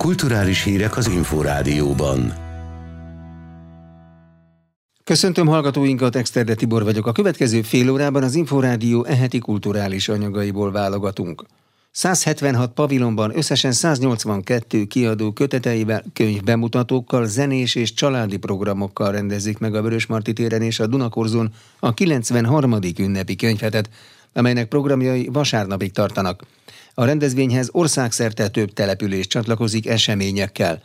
Kulturális hírek az Inforádióban. Köszöntöm hallgatóinkat, Exterde Tibor vagyok. A következő fél órában az Inforádió eheti kulturális anyagaiból válogatunk. 176 pavilonban összesen 182 kiadó köteteivel, könyvbemutatókkal, zenés és családi programokkal rendezik meg a Vörösmarty téren és a Dunakorzon a 93. ünnepi könyvhetet, amelynek programjai vasárnapig tartanak. A rendezvényhez országszerte több település csatlakozik eseményekkel.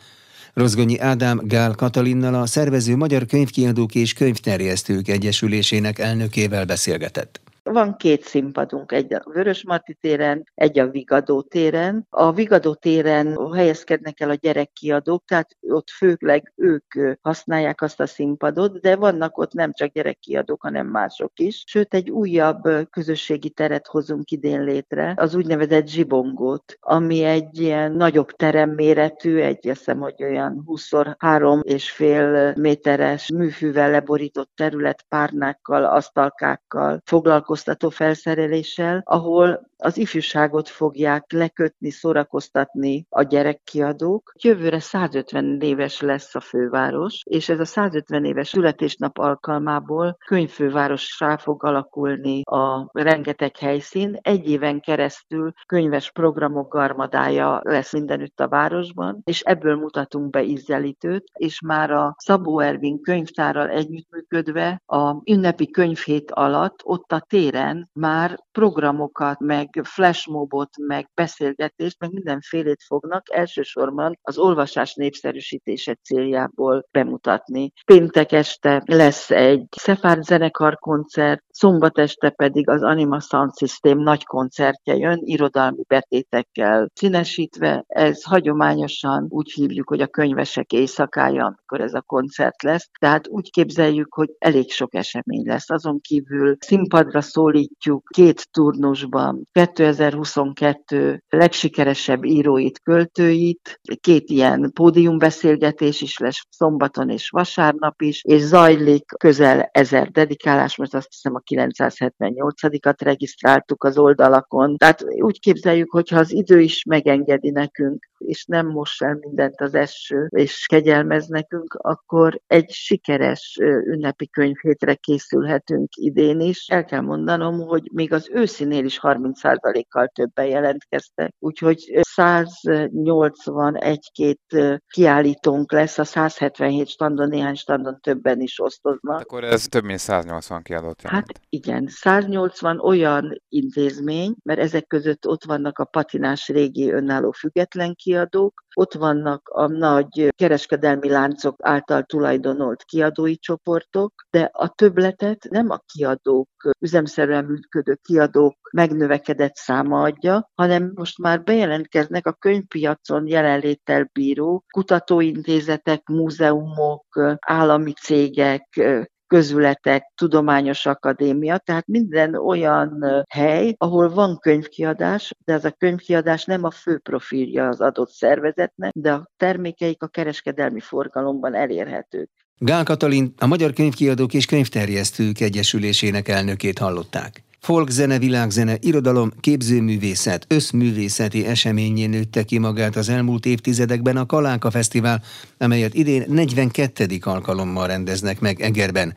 Rozgonyi Ádám Gál Katalinnal a szervező Magyar Könyvkiadók és Könyvterjesztők Egyesülésének elnökével beszélgetett. Van két színpadunk, egy a Vörösmarty téren, egy a Vigadó téren. A Vigadó téren helyezkednek el a gyerekkiadók, tehát ott főleg ők használják azt a színpadot, de vannak ott nem csak gyerekkiadók, hanem mások is. Sőt, egy újabb közösségi teret hozunk idén létre, az úgynevezett zsibongót, ami egy ilyen nagyobb teremméretű, egy azt hogy olyan 20x3 és fél méteres műfűvel leborított terület párnákkal, asztalkákkal foglalkozik szórakoztató felszereléssel, ahol az ifjúságot fogják lekötni, szórakoztatni a gyerekkiadók. Jövőre 150 éves lesz a főváros, és ez a 150 éves születésnap alkalmából könyvfővárossá fog alakulni a rengeteg helyszín. Egy éven keresztül könyves programok garmadája lesz mindenütt a városban, és ebből mutatunk be ízelítőt, és már a Szabó Ervin könyvtárral együttműködve a ünnepi könyvhét alatt ott a téren már programokat, meg flashmobot, meg beszélgetést, meg mindenfélét fognak elsősorban az olvasás népszerűsítése céljából bemutatni. Péntek este lesz egy Szefárd zenekar koncert, szombat este pedig az Anima Sound System nagy koncertje jön, irodalmi betétekkel színesítve. Ez hagyományosan úgy hívjuk, hogy a könyvesek éjszakája, amikor ez a koncert lesz. Tehát úgy képzeljük, hogy elég sok esemény lesz. Azon kívül színpadra szólítjuk két turnusban 2022 legsikeresebb íróit, költőit, két ilyen pódiumbeszélgetés is lesz szombaton és vasárnap is, és zajlik közel ezer dedikálás, most azt hiszem a 978-at regisztráltuk az oldalakon. Tehát úgy képzeljük, hogyha az idő is megengedi nekünk, és nem most el mindent az eső, és kegyelmez nekünk, akkor egy sikeres ünnepi könyvhétre készülhetünk idén is. El kell mondanom, hogy még az őszinél is 30%-kal többen jelentkeztek, úgyhogy 181-két kiállítónk lesz, a 177 standon, néhány standon többen is osztoznak. Akkor ez több mint 180 kiadót jelent. Hát igen, 180 olyan intézmény, mert ezek között ott vannak a patinás régi önálló független kiadók, ott vannak a nagy kereskedelmi láncok által tulajdonolt kiadói csoportok, de a többletet nem a kiadók, üzemszerűen működő kiadók megnövekedett száma adja, hanem most már bejelentkeznek a könyvpiacon jelenléttel bíró kutatóintézetek, múzeumok, állami cégek, közületek, tudományos akadémia, tehát minden olyan hely, ahol van könyvkiadás, de ez a könyvkiadás nem a fő profilja az adott szervezetnek, de a termékeik a kereskedelmi forgalomban elérhetők. Gál Katalin, a Magyar Könyvkiadók és Könyvterjesztők Egyesülésének elnökét hallották. Folkzene, világzene, irodalom, képzőművészet, összművészeti eseményén nőtte ki magát az elmúlt évtizedekben a Kaláka Fesztivál, amelyet idén 42. alkalommal rendeznek meg Egerben.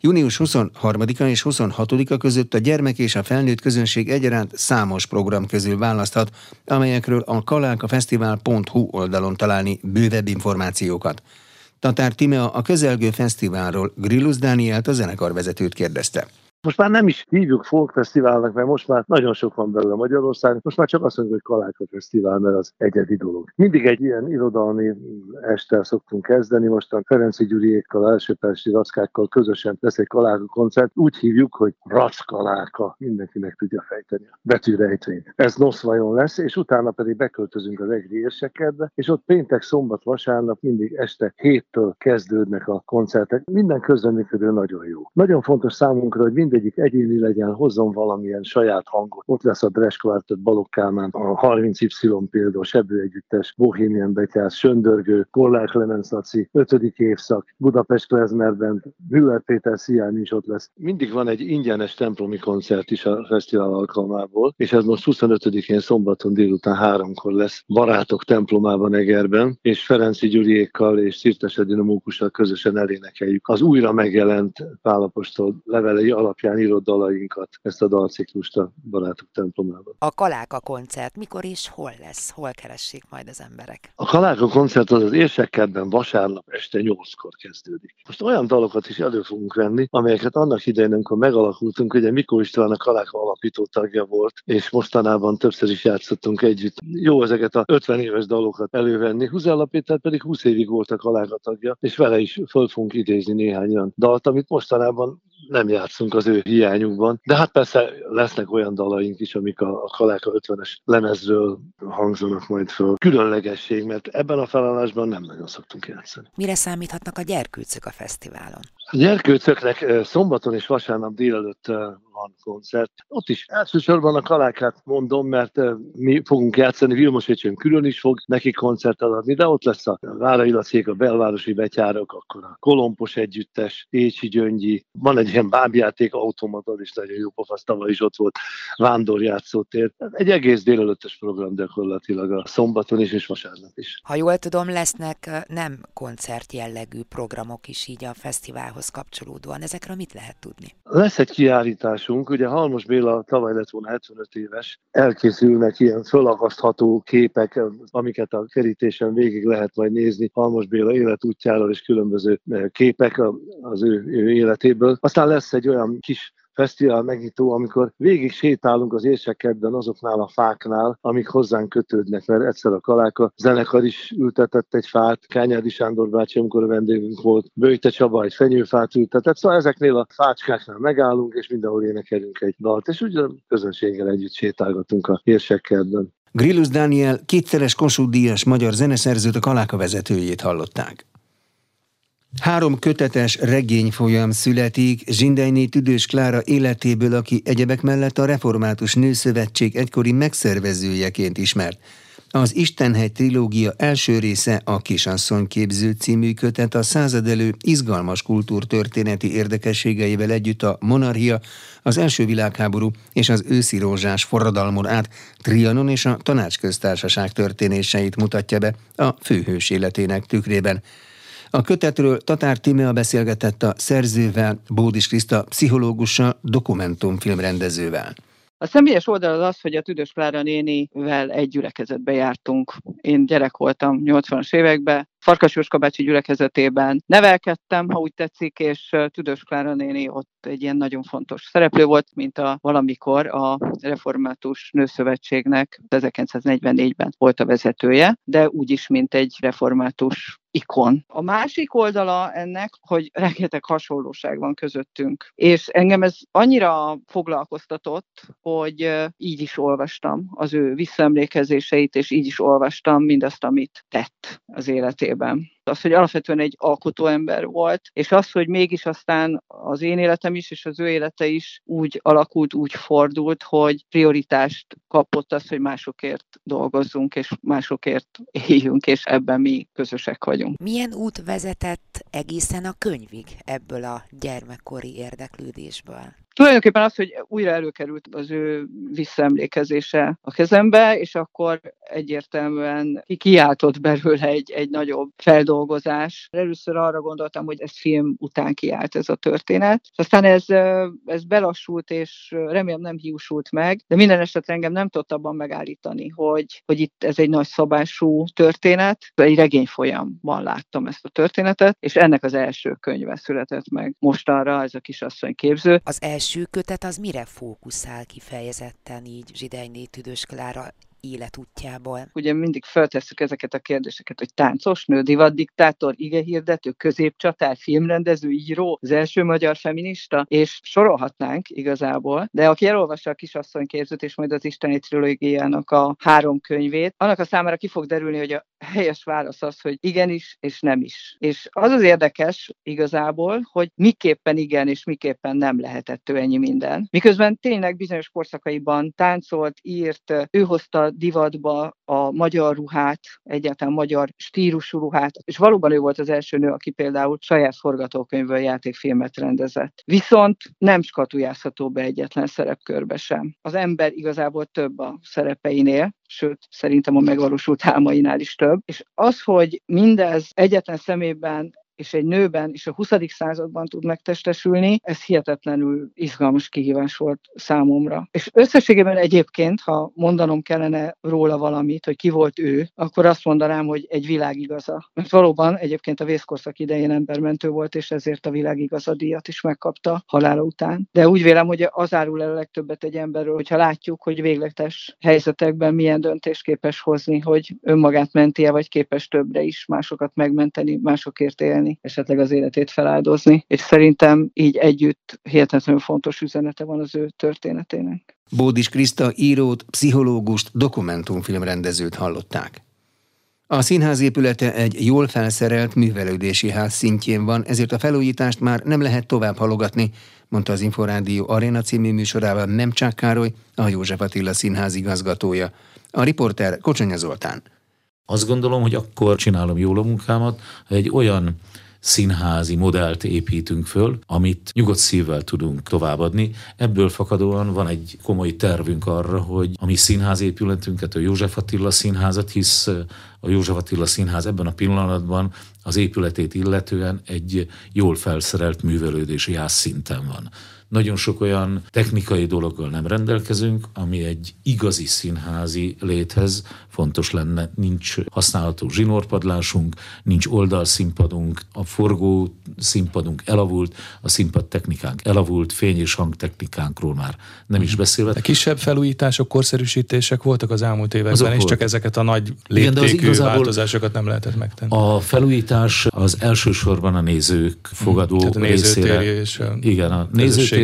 Június 23-a és 26-a között a gyermek és a felnőtt közönség egyaránt számos program közül választhat, amelyekről a kalákafesztivál.hu oldalon találni bővebb információkat. Tatár Timea a közelgő fesztiválról Grillus Dánielt a zenekarvezetőt kérdezte. Most már nem is hívjuk folk fesztiválnak, mert most már nagyon sok van belőle Magyarországon, most már csak azt mondjuk, hogy Kaláka Fesztivál, mert az egyedi dolog. Mindig egy ilyen irodalmi este szoktunk kezdeni, mostan Ferenci Gyuriékkal, elsőpersi rackákkal közösen lesz egy Kaláka koncert. Úgy hívjuk, hogy Rackaláka, mindenkinek tudja fejteni a betűrejtvényt. Ez vajon lesz, és utána pedig beköltözünk az Egri érsekedbe, és ott péntek, szombat, vasárnap mindig este héttől kezdődnek a koncertek. Minden közreműködő nagyon jó. Nagyon fontos számunkra, hogy mind mindegyik egyéni legyen, hozzon valamilyen saját hangot. Ott lesz a Dres Quartet, Balogh Kálmán, a 30Y például, Sebő Együttes, Bohemian Betyász, Söndörgő, Kollár Clemens Laci, 5. évszak, Budapest Klezmer Band, Müller Péter Sziány is ott lesz. Mindig van egy ingyenes templomi koncert is a fesztivál alkalmából, és ez most 25-én szombaton délután háromkor lesz Barátok templomában Egerben, és Ferenci Gyuriékkal és Szirtes Dinamókussal közösen elénekeljük az újra megjelent Pálapostól levelei alapján írott dalainkat, ezt a dalciklust a Barátok templomában. A Kaláka koncert mikor és hol lesz? Hol keressék majd az emberek? A Kaláka koncert az az Érsekkertben vasárnap este 8-kor kezdődik. Most olyan dalokat is elő fogunk venni, amelyeket annak idején, amikor megalakultunk, ugye Mikó István a Kaláka alapító tagja volt, és mostanában többször is játszottunk együtt. Jó ezeket a 50 éves dalokat elővenni. Huzella Péter pedig 20 évig volt a Kaláka tagja, és vele is föl fogunk idézni néhány olyan dalt, amit mostanában nem játszunk az ő hiányukban. De hát persze lesznek olyan dalaink is, amik a, a Kaláka 50-es lemezről hangzanak majd föl. Különlegesség, mert ebben a felállásban nem nagyon szoktunk játszani. Mire számíthatnak a gyerkőcök a fesztiválon? A gyerkőcöknek szombaton és vasárnap délelőtt van koncert. Ott is elsősorban a kalákát mondom, mert mi fogunk játszani, Vilmos Öcsém külön is fog neki koncertet adni, de ott lesz a Várai Lacék, a belvárosi betyárok, akkor a Kolompos együttes, Écsi Gyöngyi, van egy ilyen bábjáték, automatod is nagyon jó pofasz, tavaly is ott volt vándorjátszótér. Egy egész délelőttes program gyakorlatilag a szombaton is és vasárnap is. Ha jól tudom, lesznek nem koncert jellegű programok is így a fesztiválhoz kapcsolódóan. Ezekről mit lehet tudni? Lesz egy kiállításunk, ugye Halmos Béla tavaly lett volna 75 éves, elkészülnek ilyen fölakasztható képek, amiket a kerítésen végig lehet majd nézni Halmos Béla életútjáról és különböző képek az ő, ő életéből. Aztán lesz egy olyan kis fesztivál megnyitó, amikor végig sétálunk az érsekedben azoknál a fáknál, amik hozzánk kötődnek, mert egyszer a Kaláka zenekar is ültetett egy fát, Kányádi Sándor bácsi, amikor a vendégünk volt, Bőjte Csaba egy fenyőfát ültetett, szóval ezeknél a fácskáknál megállunk, és mindenhol énekelünk egy dalt, és ugye a közönséggel együtt sétálgatunk a érsekedben. Grillus Dániel kétszeres Kossuth Díjas magyar zeneszerzőt a Kaláka vezetőjét hallották. Három kötetes regényfolyam születik Zsindejné Tüdős Klára életéből, aki egyebek mellett a Református Nőszövetség egykori megszervezőjeként ismert. Az Istenhegy trilógia első része a Kisasszony képző című kötet a századelő izgalmas kultúrtörténeti érdekességeivel együtt a monarchia, az első világháború és az őszi rózsás forradalmon át Trianon és a tanácsköztársaság történéseit mutatja be a főhős életének tükrében. A kötetről Tatár Timea beszélgetett a szerzővel, Bódis Kriszta pszichológussal, dokumentumfilmrendezővel. A személyes oldal az az, hogy a Tüdös Klára nénivel egy gyülekezetbe jártunk. Én gyerek voltam 80-as években, Farkas Jóska bácsi gyülekezetében nevelkedtem, ha úgy tetszik, és Tüdös Klára néni ott egy ilyen nagyon fontos szereplő volt, mint a valamikor a Református Nőszövetségnek 1944-ben volt a vezetője, de úgyis, mint egy református ikon. A másik oldala ennek, hogy rengeteg hasonlóság van közöttünk. És engem ez annyira foglalkoztatott, hogy így is olvastam az ő visszaemlékezéseit, és így is olvastam mindazt, amit tett az életében az, hogy alapvetően egy alkotó ember volt, és az, hogy mégis aztán az én életem is, és az ő élete is úgy alakult, úgy fordult, hogy prioritást kapott az, hogy másokért dolgozzunk, és másokért éljünk, és ebben mi közösek vagyunk. Milyen út vezetett egészen a könyvig ebből a gyermekkori érdeklődésből? Tulajdonképpen az, hogy újra előkerült az ő visszaemlékezése a kezembe, és akkor egyértelműen kiáltott belőle egy, egy nagyobb feldolgozás. Először arra gondoltam, hogy ez film után kiállt ez a történet. Aztán ez, ez belassult, és remélem nem hiúsult meg, de minden esetre engem nem tudott abban megállítani, hogy, hogy itt ez egy nagy szabású történet. Egy regény folyamban láttam ezt a történetet, és ennek az első könyve született meg mostanra, ez a kisasszony képző. Az első első kötet az mire fókuszál kifejezetten így Zsidányné Tüdős Klára életútjából. Ugye mindig feltesszük ezeket a kérdéseket, hogy táncos nő, divatdiktátor, igehirdető, középcsatár, filmrendező, író, az első magyar feminista, és sorolhatnánk igazából, de aki elolvassa a kisasszony képzőt, és majd az Isteni trilógiának a három könyvét, annak a számára ki fog derülni, hogy a helyes válasz az, hogy igenis és nem is. És az az érdekes igazából, hogy miképpen igen és miképpen nem lehetett ő ennyi minden. Miközben tényleg bizonyos korszakaiban táncolt, írt, ő hozta divatba a magyar ruhát, egyáltalán magyar stílusú ruhát, és valóban ő volt az első nő, aki például saját forgatókönyvből játékfilmet rendezett. Viszont nem skatujázható be egyetlen szerepkörbe sem. Az ember igazából több a szerepeinél, sőt, szerintem a megvalósult álmainál is több. És az, hogy mindez egyetlen szemében és egy nőben és a 20. században tud megtestesülni, ez hihetetlenül izgalmas kihívás volt számomra. És összességében egyébként, ha mondanom kellene róla valamit, hogy ki volt ő, akkor azt mondanám, hogy egy világigaza. Mert valóban egyébként a vészkorszak idején embermentő volt, és ezért a világigaza díjat is megkapta halála után. De úgy vélem, hogy az árul el a legtöbbet egy emberről, hogyha látjuk, hogy végletes helyzetekben milyen döntést képes hozni, hogy önmagát menti-e, vagy képes többre is másokat megmenteni, másokért élni esetleg az életét feláldozni, és szerintem így együtt hihetetlenül fontos üzenete van az ő történetének. Bódis Kriszta írót, pszichológust, dokumentumfilmrendezőt hallották. A színház épülete egy jól felszerelt művelődési ház szintjén van, ezért a felújítást már nem lehet tovább halogatni, mondta az Inforádió Arena című műsorában Nemcsák Károly, a József Attila színház igazgatója. A riporter Kocsonya Zoltán. Azt gondolom, hogy akkor csinálom jól a munkámat, ha egy olyan színházi modellt építünk föl, amit nyugodt szívvel tudunk továbbadni. Ebből fakadóan van egy komoly tervünk arra, hogy a mi színházépületünket, a József Attila színházat, hisz a József Attila színház ebben a pillanatban az épületét illetően egy jól felszerelt művelődési szinten van. Nagyon sok olyan technikai dologgal nem rendelkezünk, ami egy igazi színházi léthez fontos lenne. Nincs használható zsinórpadlásunk, nincs oldalszínpadunk, a forgó színpadunk elavult, a színpad technikánk elavult, fény- és hangtechnikánkról már nem is beszélve. De kisebb felújítások, korszerűsítések voltak az elmúlt években, Azok és volt. csak ezeket a nagy léptékű Igen, változásokat nem lehetett megtenni. A felújítás az elsősorban a nézők fogadó hmm, a részére. És a igen, a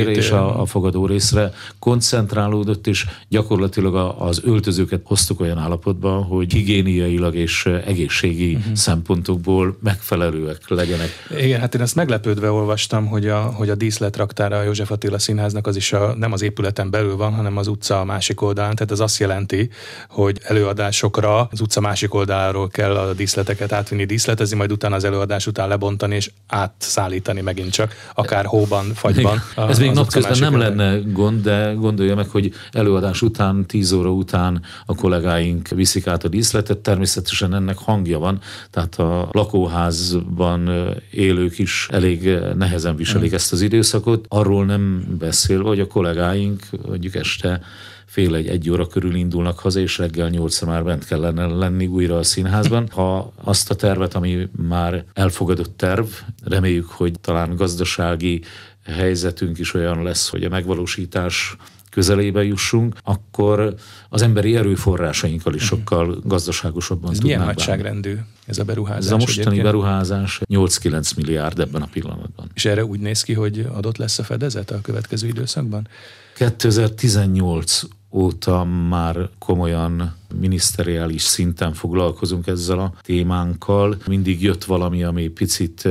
nézőtérre és a, a fogadó részre koncentrálódott, és gyakorlatilag az öltözőket hoztuk olyan állapotba, hogy higiéniailag és egészségi uh-huh. szempontokból megfelelőek legyenek. Igen, hát én ezt meglepődve olvastam, hogy a, hogy a díszletraktára a József Attila Színháznak az is a, nem az épületen belül van, hanem az utca a másik oldalán. Tehát ez azt jelenti, hogy előadásokra az utca másik oldaláról kell a díszleteket átvinni, díszletezni, majd utána az előadás után lebontani és átszállítani megint csak, akár hóban, fagyban. Ez még napközben nem lenne gond, de gondolja meg, hogy előadás után, 10 óra után a kollégáink viszik át a díszletet, természetesen ennek hangja van, tehát a lakóházban élők is elég nehezen viselik mm. ezt az időszakot. Arról nem beszélve, hogy a kollégáink mondjuk este fél egy, egy óra körül indulnak haza, és reggel nyolcra már bent kellene lenni újra a színházban. Ha azt a tervet, ami már elfogadott terv, reméljük, hogy talán gazdasági helyzetünk is olyan lesz, hogy a megvalósítás közelébe jussunk, akkor az emberi erőforrásainkkal is mhm. sokkal gazdaságosabban ez tudnánk milyen nagyságrendű ez a beruházás? Ez a mostani egyébként? beruházás 8-9 milliárd ebben a pillanatban. És erre úgy néz ki, hogy adott lesz a fedezet a következő időszakban? 2018 óta már komolyan miniszteriális szinten foglalkozunk ezzel a témánkkal. Mindig jött valami, ami picit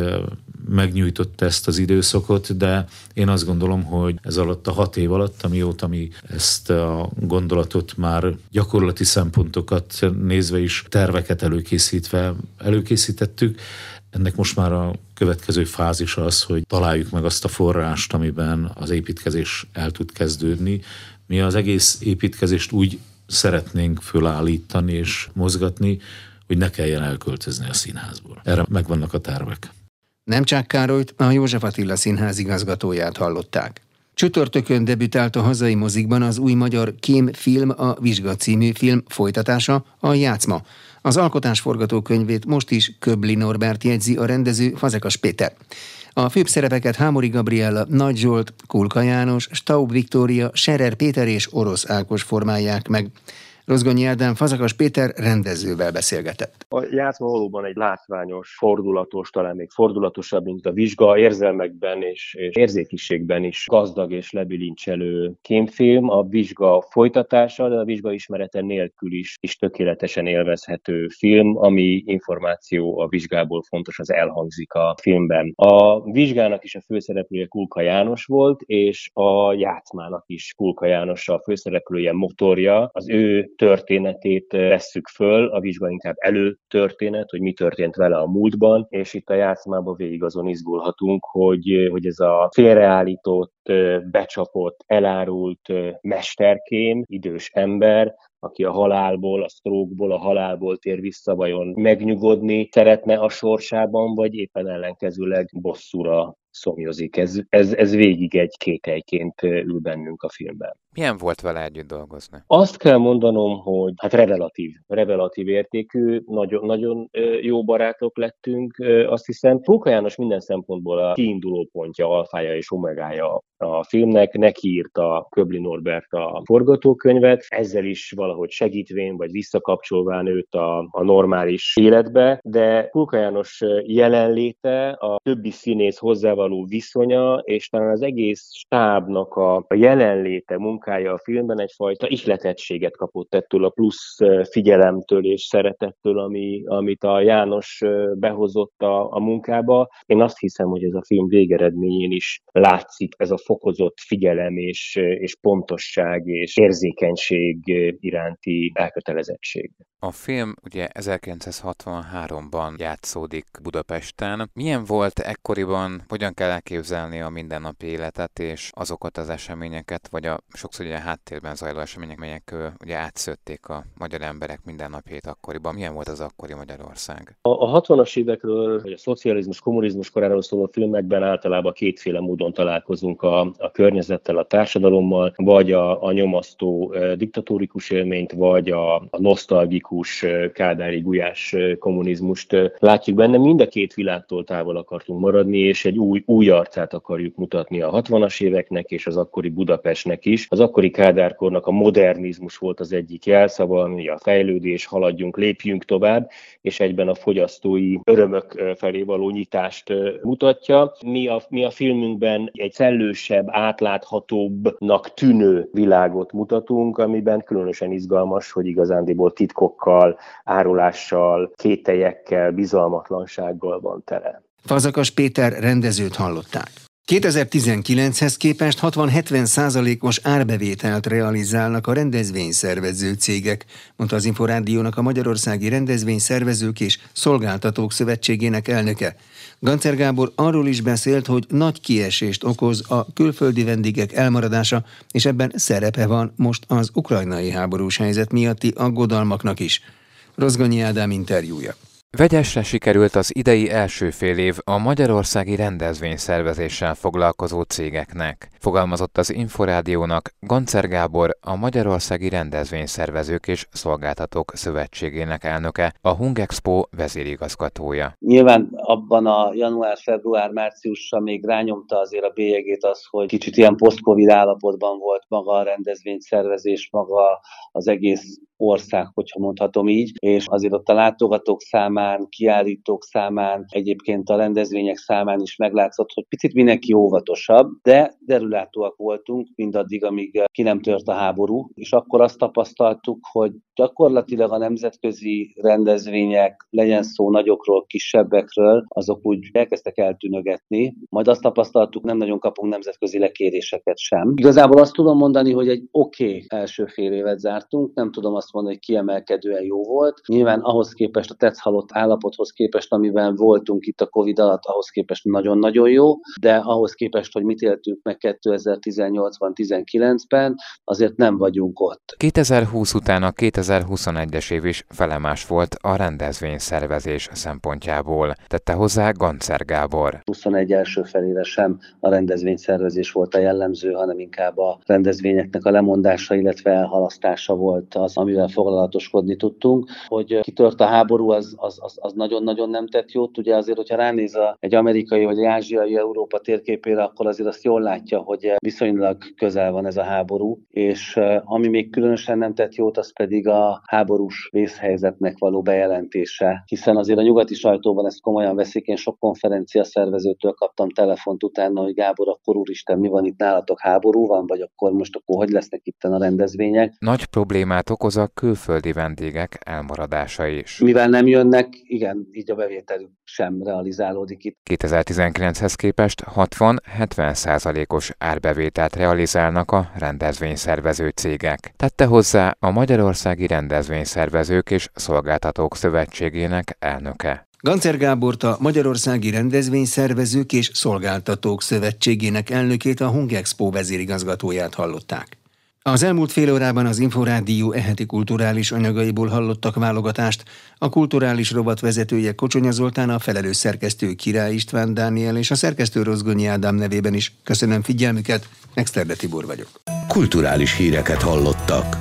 eh, megnyújtott ezt az időszakot, de én azt gondolom, hogy ez alatt a hat év alatt, amióta mi ezt a gondolatot már gyakorlati szempontokat nézve is terveket előkészítve előkészítettük, ennek most már a következő fázis az, hogy találjuk meg azt a forrást, amiben az építkezés el tud kezdődni. Mi az egész építkezést úgy szeretnénk fölállítani és mozgatni, hogy ne kelljen elköltözni a színházból. Erre megvannak a tervek. Nem csak Károlyt, a József Attila színház igazgatóját hallották. Csütörtökön debütált a hazai mozikban az új magyar kém film, a Vizsga című film folytatása, a Játszma. Az alkotás forgatókönyvét most is Köbli Norbert jegyzi a rendező Fazekas Péter. A főbb szerepeket Hámori Gabriella, Nagy Zsolt, Kulka János, Staub Viktória, Serer Péter és Orosz Ákos formálják meg. Rozgonyi Ádám Fazakas Péter rendezővel beszélgetett. A játszma valóban egy látványos, fordulatos, talán még fordulatosabb, mint a vizsga, érzelmekben és, és érzékiségben is gazdag és lebilincselő kémfilm. A vizsga folytatása, de a vizsga ismerete nélkül is, is tökéletesen élvezhető film, ami információ a vizsgából fontos, az elhangzik a filmben. A vizsgának is a főszereplője Kulka János volt, és a játszmának is Kulka János a főszereplője motorja. Az ő történetét vesszük föl, a vizsga inkább előtörténet, hogy mi történt vele a múltban, és itt a játszmában végig azon izgulhatunk, hogy, hogy ez a félreállított, becsapott, elárult mesterkém, idős ember, aki a halálból, a sztrókból, a halálból tér vissza, vajon megnyugodni szeretne a sorsában, vagy éppen ellenkezőleg bosszúra szomjozik. Ez, ez, ez végig egy kételyként ül bennünk a filmben. Milyen volt vele együtt dolgozni? Azt kell mondanom, hogy hát revelatív, revelatív értékű, nagyon, nagyon jó barátok lettünk, azt hiszem. Póka János minden szempontból a kiinduló pontja, alfája és omegája a filmnek, neki írta Köbli Norbert a forgatókönyvet, ezzel is valahogy segítvén, vagy visszakapcsolván őt a, a normális életbe, de Póka János jelenléte, a többi színész hozzával viszonya, és talán az egész stábnak a, a jelenléte, munkája a filmben egyfajta ihletettséget kapott ettől a plusz figyelemtől és szeretettől, ami, amit a János behozott a, a munkába. Én azt hiszem, hogy ez a film végeredményén is látszik ez a fokozott figyelem és, és pontosság és érzékenység iránti elkötelezettség. A film ugye 1963-ban játszódik Budapesten. Milyen volt ekkoriban, hogyan kell elképzelni a mindennapi életet és azokat az eseményeket, vagy a sokszor ugye a háttérben zajló események, melyek ugye átszötték a magyar emberek mindennapjét akkoriban. Milyen volt az akkori Magyarország? A, a 60-as évekről, vagy a szocializmus, kommunizmus koráról szóló filmekben általában kétféle módon találkozunk a, a környezettel, a társadalommal, vagy a, a nyomasztó diktatórikus élményt, vagy a, a nosztalgikus kádári gulyás kommunizmust látjuk benne. Mind a két világtól távol akartunk maradni, és egy új, új arcát akarjuk mutatni a 60-as éveknek és az akkori Budapestnek is. Az akkori kádárkornak a modernizmus volt az egyik jelszava, ami a fejlődés, haladjunk, lépjünk tovább, és egyben a fogyasztói örömök felé való nyitást mutatja. Mi a, mi a filmünkben egy szellősebb, átláthatóbbnak tűnő világot mutatunk, amiben különösen izgalmas, hogy igazándiból titkok titkokkal, árulással, kételyekkel, bizalmatlansággal van tele. Fazakas Péter rendezőt hallották. 2019-hez képest 60-70 százalékos árbevételt realizálnak a rendezvényszervező cégek, mondta az Inforádiónak a Magyarországi Rendezvényszervezők és Szolgáltatók Szövetségének elnöke. Gancer Gábor arról is beszélt, hogy nagy kiesést okoz a külföldi vendégek elmaradása, és ebben szerepe van most az ukrajnai háborús helyzet miatti aggodalmaknak is. Rozgonyi Ádám interjúja. Vegyesre sikerült az idei első fél év a magyarországi rendezvényszervezéssel foglalkozó cégeknek, fogalmazott az Inforádiónak Gancer Gábor, a Magyarországi Rendezvényszervezők és Szolgáltatók Szövetségének elnöke, a Hungexpo vezérigazgatója. Nyilván abban a január, február, márciusra még rányomta azért a bélyegét az, hogy kicsit ilyen post-covid állapotban volt maga a rendezvényszervezés, maga az egész ország, hogyha mondhatom így, és azért ott a látogatók számán, kiállítók számán, egyébként a rendezvények számán is meglátszott, hogy picit mindenki óvatosabb, de derülátóak voltunk mindaddig, amíg ki nem tört a háború, és akkor azt tapasztaltuk, hogy gyakorlatilag a nemzetközi rendezvények, legyen szó nagyokról, kisebbekről, azok úgy elkezdtek eltűnögetni, majd azt tapasztaltuk, nem nagyon kapunk nemzetközi lekéréseket sem. Igazából azt tudom mondani, hogy egy oké okay első fél évet zártunk, nem tudom azt mondani, hogy kiemelkedően jó volt. Nyilván ahhoz képest, a tetsz állapothoz képest, amiben voltunk itt a Covid alatt, ahhoz képest nagyon-nagyon jó, de ahhoz képest, hogy mit éltünk meg 2018-ban, 19-ben, azért nem vagyunk ott. 2020 után a 2021-es év is felemás volt a rendezvény szervezés szempontjából, tette hozzá Gancer Gábor. 21 első felére sem a rendezvény szervezés volt a jellemző, hanem inkább a rendezvényeknek a lemondása, illetve elhalasztása volt az, amivel foglalatoskodni tudtunk. Hogy kitört a háború, az, az az, az, az nagyon-nagyon nem tett jót. Ugye azért, hogyha ránéz a, egy amerikai vagy egy ázsiai Európa térképére, akkor azért azt jól látja, hogy viszonylag közel van ez a háború, és ami még különösen nem tett jót, az pedig a háborús vészhelyzetnek való bejelentése, hiszen azért a nyugati sajtóban ezt komolyan veszik. Én sok konferencia szervezőtől kaptam telefont utána, hogy Gábor, akkor úristen, mi van itt nálatok, háború van, vagy akkor most akkor hogy lesznek itt a rendezvények? Nagy problémát okoz a külföldi vendégek elmaradása is. Mivel nem jönnek, igen, így a bevételük sem realizálódik itt. 2019-hez képest 60-70 százalékos árbevételt realizálnak a rendezvényszervező cégek. Tette hozzá a Magyarországi Rendezvényszervezők és Szolgáltatók Szövetségének elnöke. Gancer Gábort a Magyarországi Rendezvényszervezők és Szolgáltatók Szövetségének elnökét a Hungexpo vezérigazgatóját hallották. Az elmúlt fél órában az Inforádió eheti kulturális anyagaiból hallottak válogatást. A kulturális rovat vezetője Kocsonya Zoltán, a felelős szerkesztő Király István Dániel és a szerkesztő Rozgonyi Ádám nevében is. Köszönöm figyelmüket, Exterde Tibor vagyok. Kulturális híreket hallottak.